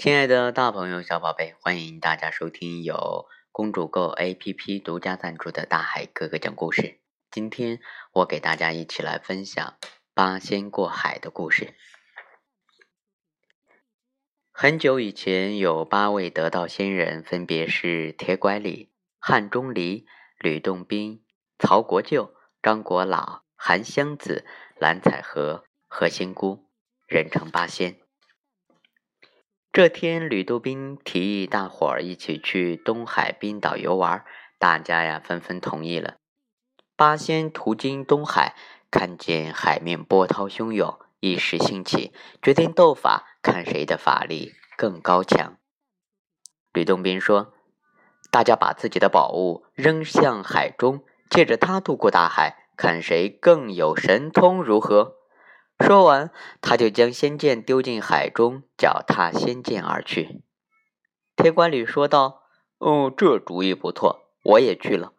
亲爱的大朋友、小宝贝，欢迎大家收听由公主购 APP 独家赞助的大海哥哥讲故事。今天我给大家一起来分享八仙过海的故事。很久以前，有八位得道仙人，分别是铁拐李、汉钟离、吕洞宾、曹国舅、张国老、韩湘子、蓝采和、何仙姑，人称八仙。这天，吕洞宾提议大伙儿一起去东海冰岛游玩，大家呀纷纷同意了。八仙途经东海，看见海面波涛汹涌，一时兴起，决定斗法，看谁的法力更高强。吕洞宾说：“大家把自己的宝物扔向海中，借着它渡过大海，看谁更有神通，如何？”说完，他就将仙剑丢进海中，脚踏仙剑而去。铁拐李说道：“哦，这主意不错，我也去了。”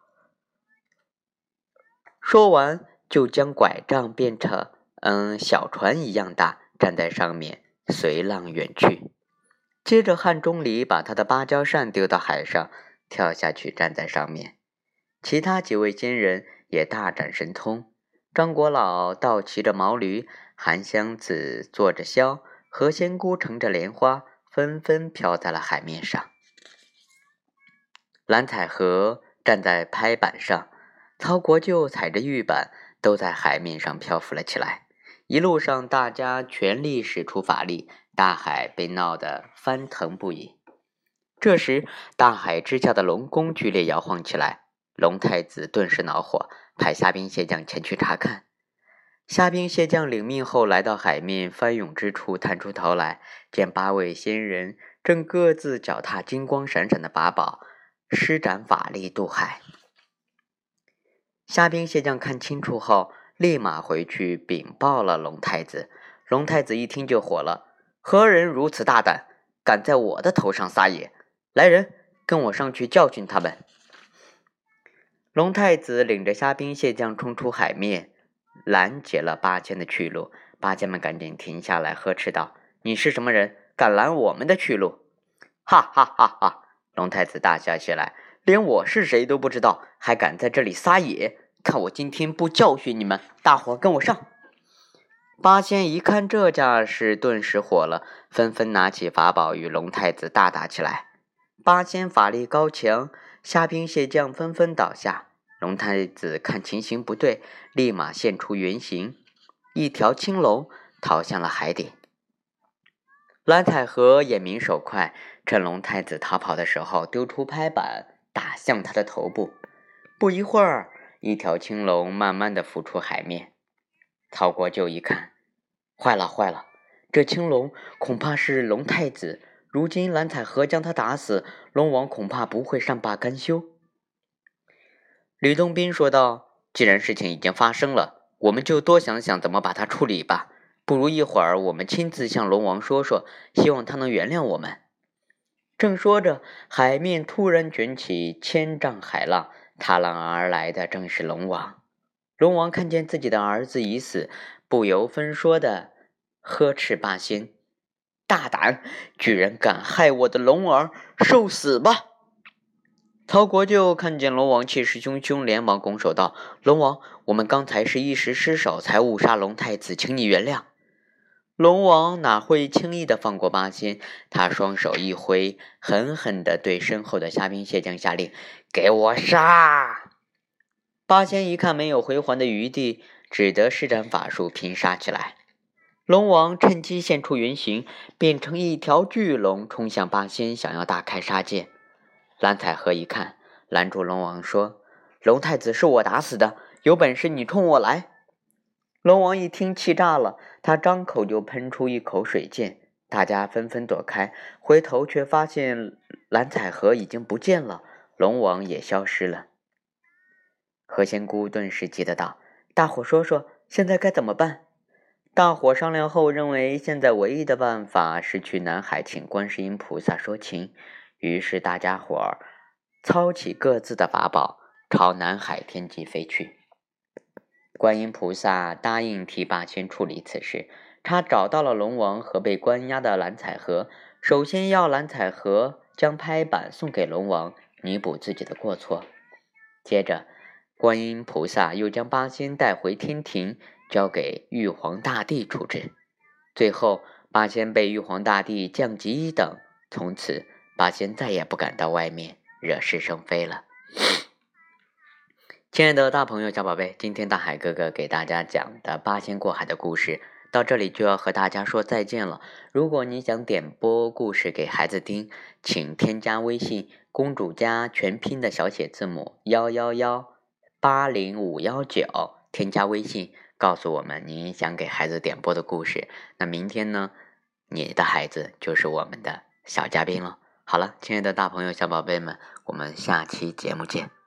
说完，就将拐杖变成嗯小船一样大，站在上面，随浪远去。接着，汉钟离把他的芭蕉扇丢到海上，跳下去站在上面。其他几位仙人也大展神通。张国老倒骑着毛驴，韩湘子坐着箫，何仙姑乘着莲花，纷纷飘在了海面上。蓝采和站在拍板上，曹国舅踩着玉板，都在海面上漂浮了起来。一路上，大家全力使出法力，大海被闹得翻腾不已。这时，大海之下的龙宫剧烈摇晃起来，龙太子顿时恼火。派虾兵蟹将前去查看。虾兵蟹将领命后，来到海面翻涌之处，探出头来，见八位仙人正各自脚踏金光闪闪的法宝，施展法力渡海。虾兵蟹将看清楚后，立马回去禀报了龙太子。龙太子一听就火了：“何人如此大胆，敢在我的头上撒野？来人，跟我上去教训他们！”龙太子领着虾兵蟹将冲出海面，拦截了八仙的去路。八仙们赶紧停下来，呵斥道：“你是什么人，敢拦我们的去路？”哈哈哈哈！龙太子大笑起来：“连我是谁都不知道，还敢在这里撒野？看我今天不教训你们！大伙跟我上！”八仙一看这架势，顿时火了，纷纷拿起法宝与龙太子大打起来。八仙法力高强。虾兵蟹将纷纷倒下，龙太子看情形不对，立马现出原形，一条青龙逃向了海底。蓝采和眼明手快，趁龙太子逃跑的时候，丢出拍板打向他的头部。不一会儿，一条青龙慢慢的浮出海面。曹国舅一看，坏了坏了，这青龙恐怕是龙太子。如今蓝采和将他打死，龙王恐怕不会善罢甘休。吕洞宾说道：“既然事情已经发生了，我们就多想想怎么把它处理吧。不如一会儿我们亲自向龙王说说，希望他能原谅我们。”正说着，海面突然卷起千丈海浪，踏浪而来的正是龙王。龙王看见自己的儿子已死，不由分说的呵斥八仙。大胆，居然敢害我的龙儿，受死吧！曹国舅看见龙王气势汹汹，连忙拱手道：“龙王，我们刚才是一时失手，才误杀龙太子，请你原谅。”龙王哪会轻易的放过八仙？他双手一挥，狠狠的对身后的虾兵蟹将下令：“给我杀！”八仙一看没有回还的余地，只得施展法术拼杀起来。龙王趁机现出原形，变成一条巨龙，冲向八仙，想要大开杀戒。蓝采和一看，拦住龙王说：“龙太子是我打死的，有本事你冲我来！”龙王一听，气炸了，他张口就喷出一口水箭，大家纷纷躲开，回头却发现蓝采和已经不见了，龙王也消失了。何仙姑顿时急得道：“大伙说说，现在该怎么办？”大伙商量后认为，现在唯一的办法是去南海请观世音菩萨说情。于是大家伙儿操起各自的法宝，朝南海天际飞去。观音菩萨答应替八仙处理此事。他找到了龙王和被关押的蓝采和，首先要蓝采和将拍板送给龙王，弥补自己的过错。接着，观音菩萨又将八仙带回天庭，交给玉皇大帝处置。最后，八仙被玉皇大帝降级一等，从此八仙再也不敢到外面惹是生非了。亲爱的大朋友、小宝贝，今天大海哥哥给大家讲的八仙过海的故事到这里就要和大家说再见了。如果你想点播故事给孩子听，请添加微信“公主家全拼”的小写字母幺幺幺八零五幺九，添加微信告诉我们您想给孩子点播的故事。那明天呢，你的孩子就是我们的小嘉宾了。好了，亲爱的大朋友、小宝贝们，我们下期节目见。